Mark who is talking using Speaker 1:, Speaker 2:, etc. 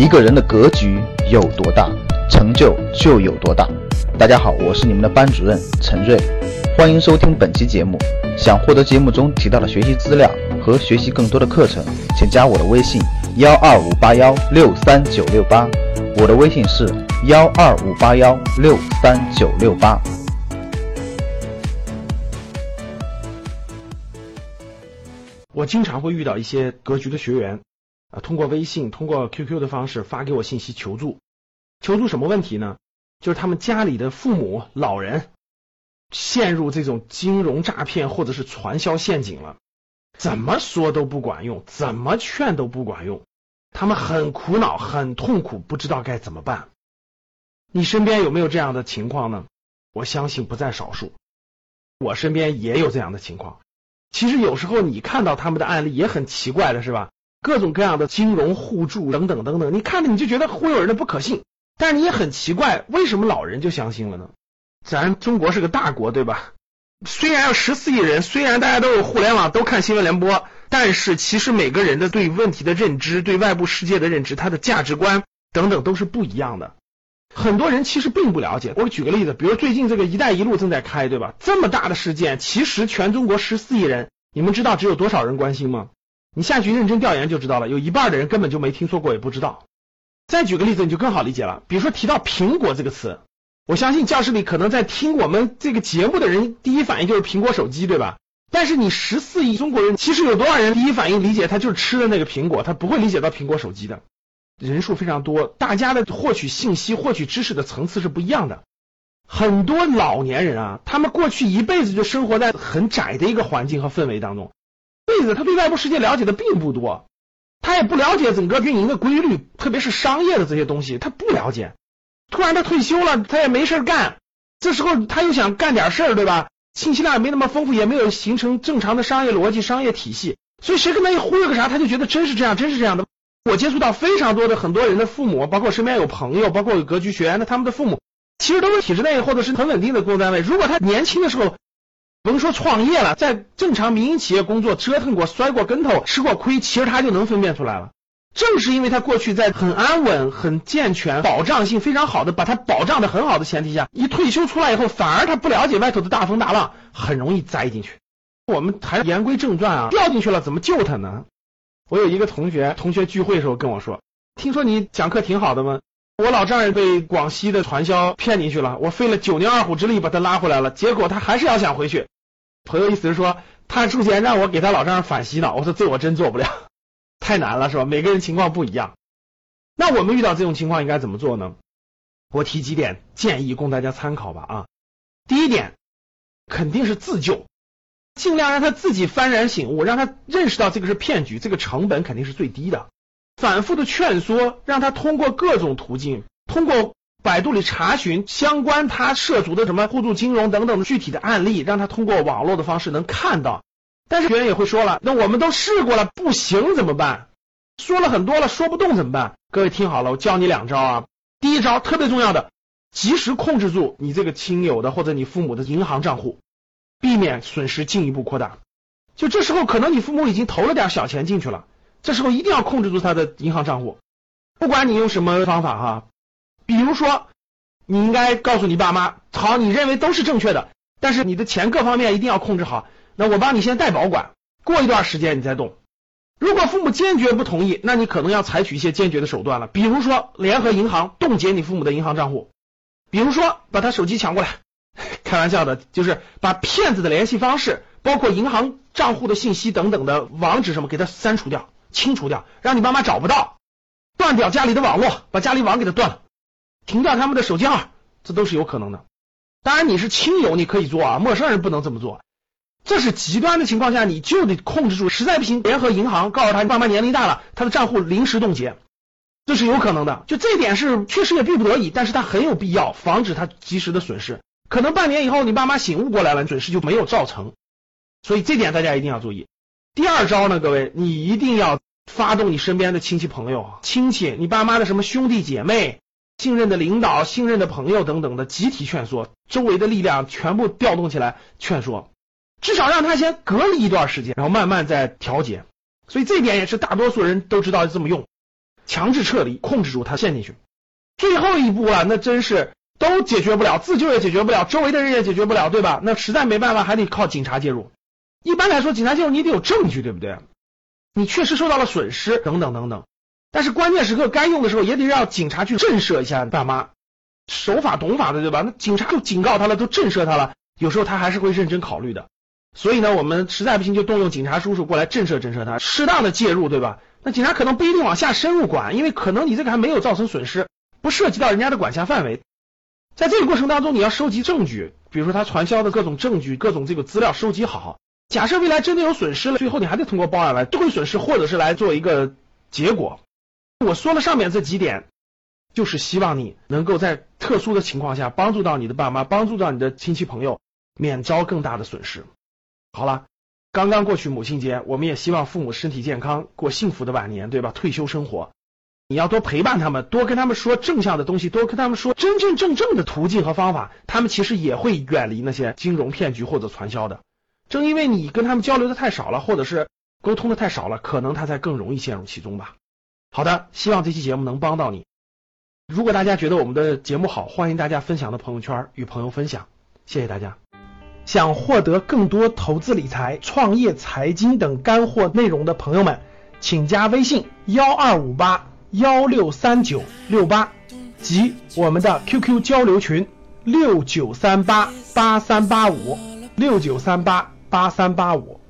Speaker 1: 一个人的格局有多大，成就就有多大。大家好，我是你们的班主任陈瑞，欢迎收听本期节目。想获得节目中提到的学习资料和学习更多的课程，请加我的微信幺二五八幺六三九六八。我的微信是幺二五八幺六三九六八。
Speaker 2: 我经常会遇到一些格局的学员啊，通过微信、通过 QQ 的方式发给我信息求助。求助什么问题呢？就是他们家里的父母、老人陷入这种金融诈骗或者是传销陷阱了，怎么说都不管用，怎么劝都不管用，他们很苦恼、很痛苦，不知道该怎么办。你身边有没有这样的情况呢？我相信不在少数，我身边也有这样的情况。其实有时候你看到他们的案例也很奇怪的是吧？各种各样的金融互助等等等等，你看着你就觉得忽悠人的不可信，但是你也很奇怪，为什么老人就相信了呢？咱中国是个大国，对吧？虽然有十四亿人，虽然大家都有互联网，都看新闻联播，但是其实每个人的对问题的认知、对外部世界的认知、他的价值观等等都是不一样的。很多人其实并不了解。我举个例子，比如最近这个“一带一路”正在开，对吧？这么大的事件，其实全中国十四亿人，你们知道只有多少人关心吗？你下去认真调研就知道了，有一半的人根本就没听说过，也不知道。再举个例子，你就更好理解了。比如说提到“苹果”这个词，我相信教室里可能在听我们这个节目的人，第一反应就是苹果手机，对吧？但是你十四亿中国人，其实有多少人第一反应理解他就是吃的那个苹果，他不会理解到苹果手机的。人数非常多，大家的获取信息、获取知识的层次是不一样的。很多老年人啊，他们过去一辈子就生活在很窄的一个环境和氛围当中，辈子他对外部世界了解的并不多，他也不了解整个运营的规律，特别是商业的这些东西，他不了解。突然他退休了，他也没事干，这时候他又想干点事儿，对吧？信息量也没那么丰富，也没有形成正常的商业逻辑、商业体系，所以谁跟他一忽悠个啥，他就觉得真是这样，真是这样的。我接触到非常多的很多人的父母，包括身边有朋友，包括有格局学员的，他们的父母其实都是体制内或者是很稳定的工作单位。如果他年轻的时候，甭说创业了，在正常民营企业工作折腾过、摔过跟头、吃过亏，其实他就能分辨出来了。正是因为他过去在很安稳、很健全、保障性非常好的，把他保障的很好的前提下，一退休出来以后，反而他不了解外头的大风大浪，很容易栽进去。我们还言归正传啊，掉进去了怎么救他呢？我有一个同学，同学聚会的时候跟我说，听说你讲课挺好的吗？我老丈人被广西的传销骗进去了，我费了九牛二虎之力把他拉回来了，结果他还是要想回去。朋友意思是说，他出钱让我给他老丈人反洗脑，我说这我真做不了，太难了是吧？每个人情况不一样。那我们遇到这种情况应该怎么做呢？我提几点建议供大家参考吧啊。第一点，肯定是自救。尽量让他自己幡然醒悟，让他认识到这个是骗局，这个成本肯定是最低的。反复的劝说，让他通过各种途径，通过百度里查询相关他涉足的什么互助金融等等的具体的案例，让他通过网络的方式能看到。但是学员也会说了，那我们都试过了，不行怎么办？说了很多了，说不动怎么办？各位听好了，我教你两招啊。第一招特别重要的，及时控制住你这个亲友的或者你父母的银行账户。避免损失进一步扩大，就这时候可能你父母已经投了点小钱进去了，这时候一定要控制住他的银行账户，不管你用什么方法哈，比如说你应该告诉你爸妈，好，你认为都是正确的，但是你的钱各方面一定要控制好，那我帮你先代保管，过一段时间你再动。如果父母坚决不同意，那你可能要采取一些坚决的手段了，比如说联合银行冻结你父母的银行账户，比如说把他手机抢过来。开玩笑的，就是把骗子的联系方式，包括银行账户的信息等等的网址什么，给他删除掉、清除掉，让你妈妈找不到，断掉家里的网络，把家里网给他断了，停掉他们的手机号，这都是有可能的。当然你是亲友，你可以做啊，陌生人不能这么做。这是极端的情况下，你就得控制住，实在不行，联合银行告诉他你，爸妈年龄大了，他的账户临时冻结，这是有可能的。就这点是确实也逼不得已，但是他很有必要，防止他及时的损失。可能半年以后，你爸妈醒悟过来了，损失就没有造成，所以这点大家一定要注意。第二招呢，各位，你一定要发动你身边的亲戚朋友、亲戚，你爸妈的什么兄弟姐妹、信任的领导、信任的朋友等等的集体劝说，周围的力量全部调动起来劝说，至少让他先隔离一段时间，然后慢慢再调节。所以这点也是大多数人都知道这么用。强制撤离，控制住他陷进去。最后一步啊，那真是都解决不了，自救也解决不了，周围的人也解决不了，对吧？那实在没办法，还得靠警察介入。一般来说，警察介入你得有证据，对不对？你确实受到了损失，等等等等。但是关键时刻该用的时候，也得让警察去震慑一下爸妈，守法懂法的，对吧？那警察都警告他了，都震慑他了，有时候他还是会认真考虑的。所以呢，我们实在不行就动用警察叔叔过来震慑震慑他，适当的介入，对吧？那警察可能不一定往下深入管，因为可能你这个还没有造成损失。不涉及到人家的管辖范围，在这个过程当中，你要收集证据，比如说他传销的各种证据、各种这个资料收集好。假设未来真的有损失了，最后你还得通过报案来退损失，或者是来做一个结果。我说了上面这几点，就是希望你能够在特殊的情况下帮助到你的爸妈，帮助到你的亲戚朋友，免遭更大的损失。好了，刚刚过去母亲节，我们也希望父母身体健康，过幸福的晚年，对吧？退休生活。你要多陪伴他们，多跟他们说正向的东西，多跟他们说真真正正的途径和方法，他们其实也会远离那些金融骗局或者传销的。正因为你跟他们交流的太少了，或者是沟通的太少了，可能他才更容易陷入其中吧。好的，希望这期节目能帮到你。如果大家觉得我们的节目好，欢迎大家分享到朋友圈与朋友分享，谢谢大家。想获得更多投资理财、创业、财经等干货内容的朋友们，请加微信幺二五八。幺六三九六八及我们的 QQ 交流群六九三八八三八五六九三八八三八五。